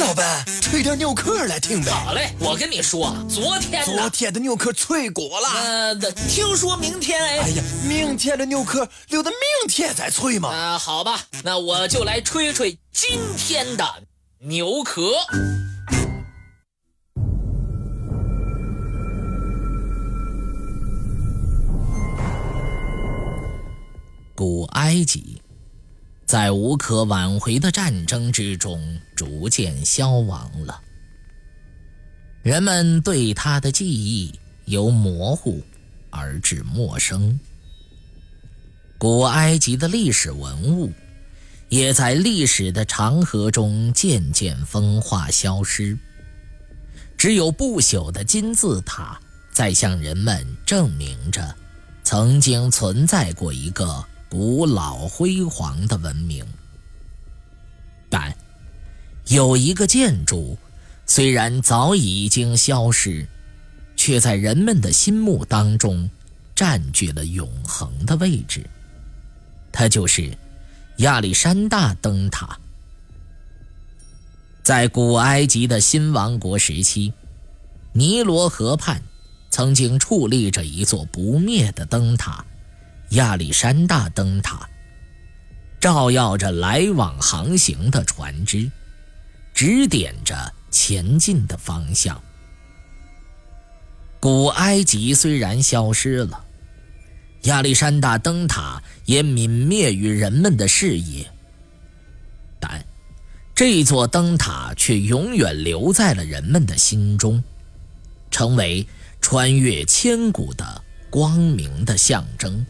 老板，吹点牛壳来听呗。好嘞，我跟你说，昨天昨天的牛壳脆骨了。呃，听说明天哎。哎呀，明天的牛壳留到明天再吹嘛。啊，好吧，那我就来吹吹今天的牛壳。古埃及。在无可挽回的战争之中，逐渐消亡了。人们对他的记忆由模糊而至陌生。古埃及的历史文物，也在历史的长河中渐渐风化消失。只有不朽的金字塔，在向人们证明着，曾经存在过一个。古老辉煌的文明，但有一个建筑，虽然早已经消失，却在人们的心目当中占据了永恒的位置。它就是亚历山大灯塔。在古埃及的新王国时期，尼罗河畔曾经矗立着一座不灭的灯塔。亚历山大灯塔照耀着来往航行的船只，指点着前进的方向。古埃及虽然消失了，亚历山大灯塔也泯灭于人们的视野，但这座灯塔却永远留在了人们的心中，成为穿越千古的光明的象征。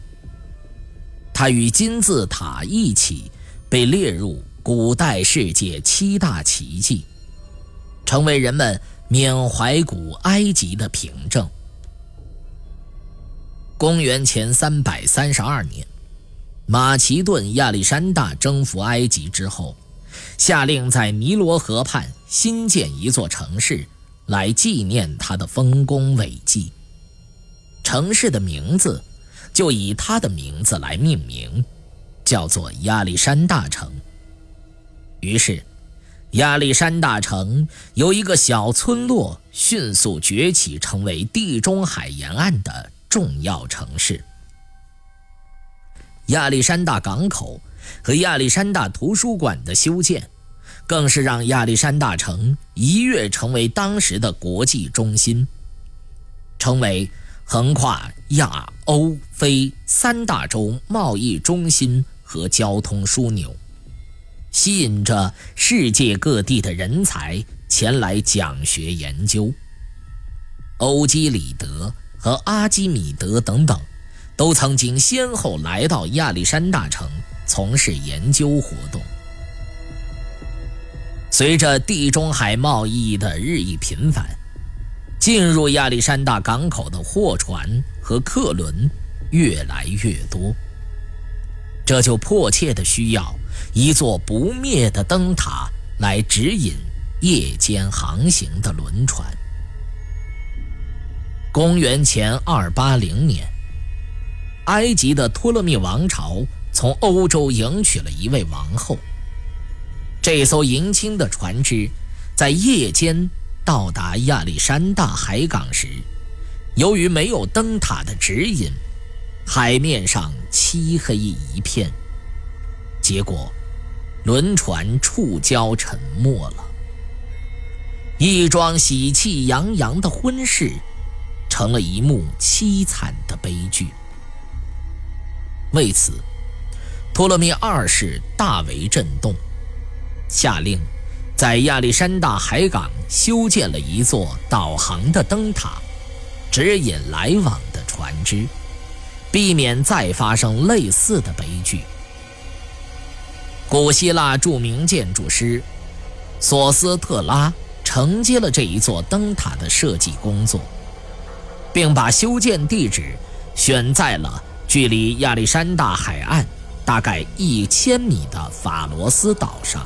它与金字塔一起被列入古代世界七大奇迹，成为人们缅怀古埃及的凭证。公元前三百三十二年，马其顿亚历山大征服埃及之后，下令在尼罗河畔新建一座城市，来纪念他的丰功伟绩。城市的名字。就以他的名字来命名，叫做亚历山大城。于是，亚历山大城由一个小村落迅速崛起，成为地中海沿岸的重要城市。亚历山大港口和亚历山大图书馆的修建，更是让亚历山大城一跃成为当时的国际中心，成为。横跨亚欧非三大洲贸易中心和交通枢纽，吸引着世界各地的人才前来讲学研究。欧几里德和阿基米德等等，都曾经先后来到亚历山大城从事研究活动。随着地中海贸易的日益频繁。进入亚历山大港口的货船和客轮越来越多，这就迫切的需要一座不灭的灯塔来指引夜间航行的轮船。公元前二八零年，埃及的托勒密王朝从欧洲迎娶了一位王后。这艘迎亲的船只在夜间。到达亚历山大海港时，由于没有灯塔的指引，海面上漆黑一片。结果，轮船触礁沉没了。一桩喜气洋洋的婚事，成了一幕凄惨的悲剧。为此，托勒密二世大为震动，下令。在亚历山大海港修建了一座导航的灯塔，指引来往的船只，避免再发生类似的悲剧。古希腊著名建筑师索斯特拉承接了这一座灯塔的设计工作，并把修建地址选在了距离亚历山大海岸大概一千米的法罗斯岛上。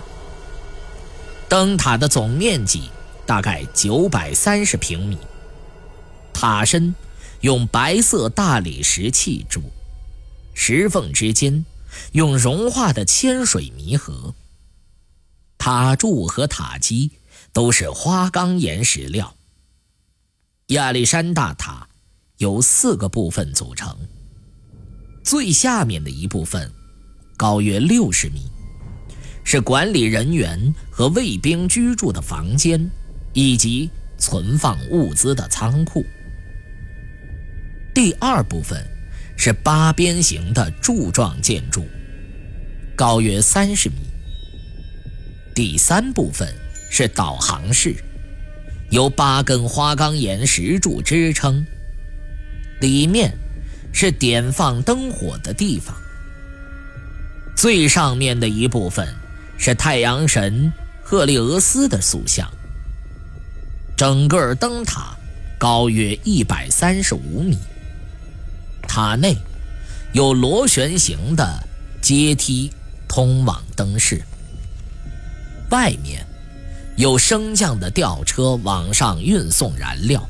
灯塔的总面积大概九百三十平米，塔身用白色大理石砌筑，石缝之间用融化的铅水弥合。塔柱和塔基都是花岗岩石料。亚历山大塔由四个部分组成，最下面的一部分高约六十米，是管理人员和卫兵居住的房间，以及存放物资的仓库。第二部分是八边形的柱状建筑，高约三十米。第三部分是导航室。由八根花岗岩石柱支撑，里面是点放灯火的地方。最上面的一部分是太阳神赫利俄斯的塑像。整个灯塔高约一百三十五米，塔内有螺旋形的阶梯通往灯室，外面。有升降的吊车往上运送燃料。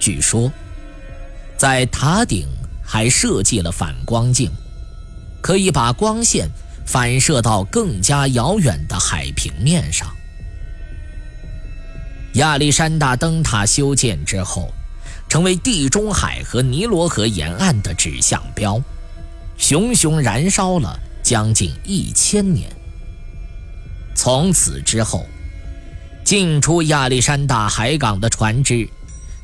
据说，在塔顶还设计了反光镜，可以把光线反射到更加遥远的海平面上。亚历山大灯塔修建之后，成为地中海和尼罗河沿岸的指向标，熊熊燃烧了将近一千年。从此之后，进出亚历山大海港的船只，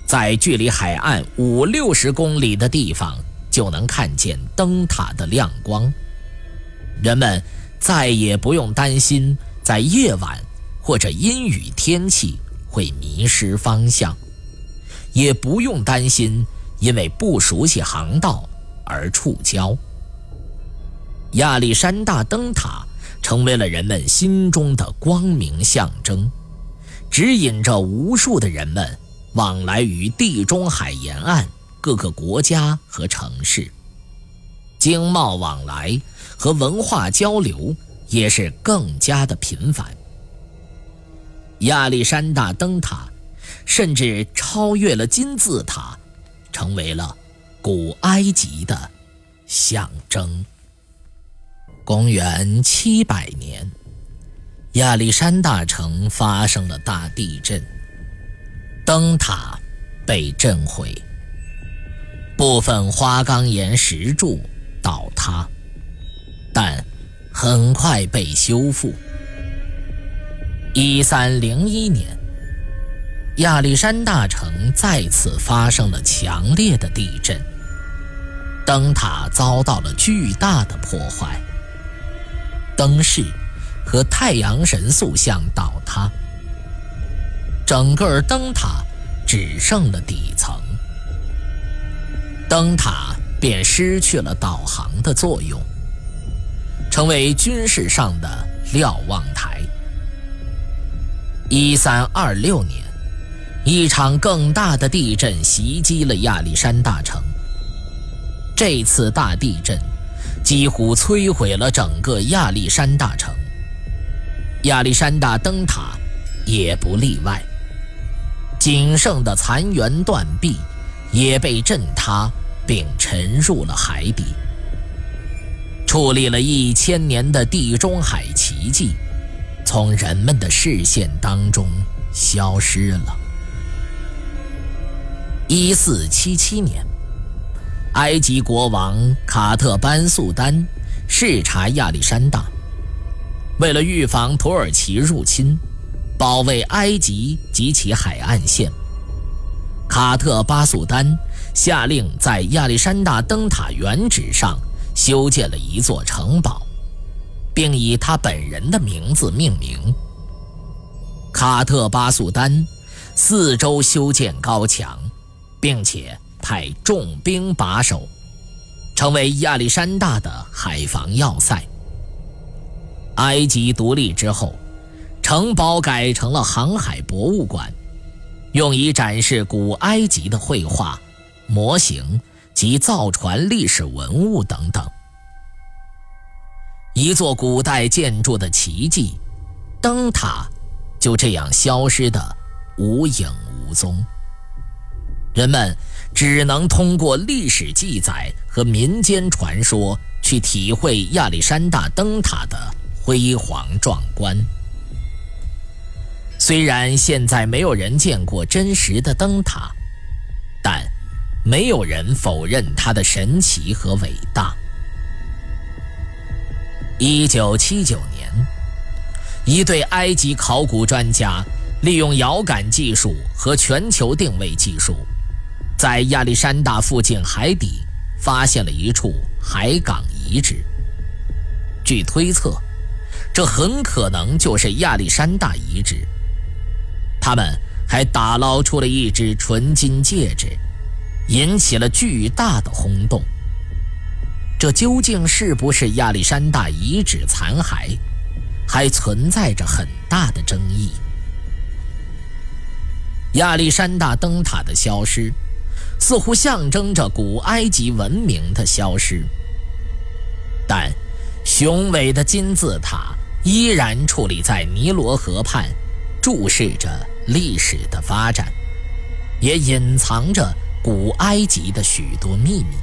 在距离海岸五六十公里的地方就能看见灯塔的亮光。人们再也不用担心在夜晚或者阴雨天气会迷失方向，也不用担心因为不熟悉航道而触礁。亚历山大灯塔。成为了人们心中的光明象征，指引着无数的人们往来于地中海沿岸各个国家和城市，经贸往来和文化交流也是更加的频繁。亚历山大灯塔甚至超越了金字塔，成为了古埃及的象征。公元七百年，亚历山大城发生了大地震，灯塔被震毁，部分花岗岩石柱倒塌，但很快被修复。一三零一年，亚历山大城再次发生了强烈的地震，灯塔遭到了巨大的破坏。灯饰和太阳神塑像倒塌，整个灯塔只剩了底层，灯塔便失去了导航的作用，成为军事上的瞭望台。一三二六年，一场更大的地震袭击了亚历山大城，这次大地震。几乎摧毁了整个亚历山大城，亚历山大灯塔也不例外。仅剩的残垣断壁也被震塌，并沉入了海底。矗立了一千年的地中海奇迹，从人们的视线当中消失了。一四七七年。埃及国王卡特班素丹视察亚历山大，为了预防土耳其入侵，保卫埃及及其海岸线，卡特巴素丹下令在亚历山大灯塔原址上修建了一座城堡，并以他本人的名字命名。卡特巴素丹四周修建高墙，并且。派重兵把守，成为亚历山大的海防要塞。埃及独立之后，城堡改成了航海博物馆，用以展示古埃及的绘画、模型及造船历史文物等等。一座古代建筑的奇迹——灯塔，就这样消失的无影无踪。人们。只能通过历史记载和民间传说去体会亚历山大灯塔的辉煌壮观。虽然现在没有人见过真实的灯塔，没有人否认它的神奇和伟大。一九七九年，一对埃及考古专家利用遥感技术和全球定位技术，在亚历山大附近海底发现了一处海港遗址。据推测，这很可能就是亚历山大遗址。他们还打捞出了一只纯金戒指，引起了巨大的轰动。这究竟是不是亚历山大遗址残骸，还存在着很大的争议。亚历山大灯塔的消失，似乎象征着古埃及文明的消失。但雄伟的金字塔依然矗立在尼罗河畔，注视着历史的发展，也隐藏着古埃及的许多秘密。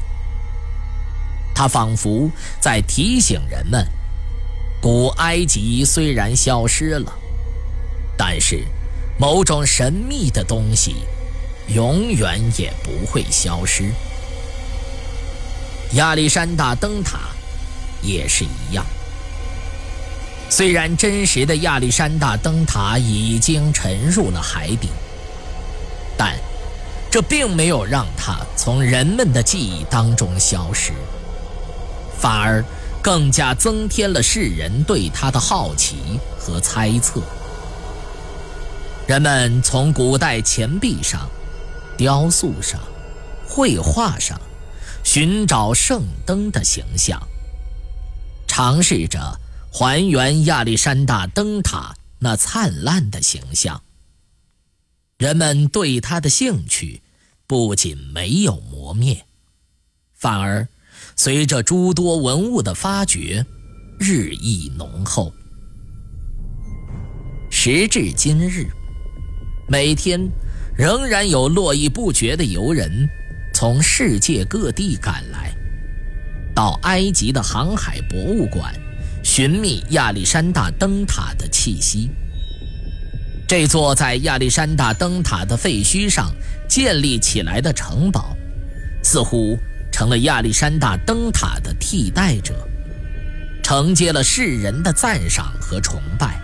它仿佛在提醒人们：古埃及虽然消失了，但是某种神秘的东西永远也不会消失。亚历山大灯塔也是一样。虽然真实的亚历山大灯塔已经沉入了海底，但这并没有让他从人们的记忆当中消失。反而更加增添了世人对他的好奇和猜测。人们从古代钱币上、雕塑上、绘画上寻找圣灯的形象，尝试着还原亚历山大灯塔那灿烂的形象。人们对他的兴趣不仅没有磨灭，反而。随着诸多文物的发掘，日益浓厚。时至今日，每天仍然有络绎不绝的游人从世界各地赶来，到埃及的航海博物馆寻觅亚历山大灯塔的气息。这座在亚历山大灯塔的废墟上建立起来的城堡，似乎。成了亚历山大灯塔的替代者，承接了世人的赞赏和崇拜。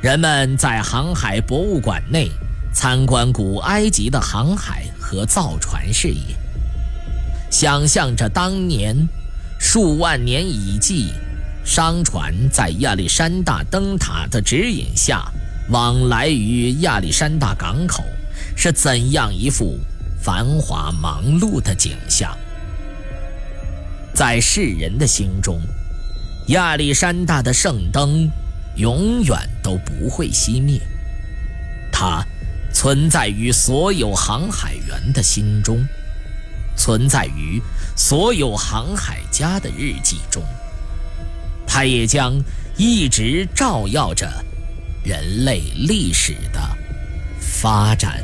人们在航海博物馆内参观古埃及的航海和造船事业，想象着当年数万年以计，商船在亚历山大灯塔的指引下往来于亚历山大港口是怎样一幅。繁华忙碌的景象，在世人的心中，亚历山大的圣灯永远都不会熄灭。它存在于所有航海员的心中，存在于所有航海家的日记中。它也将一直照耀着人类历史的发展。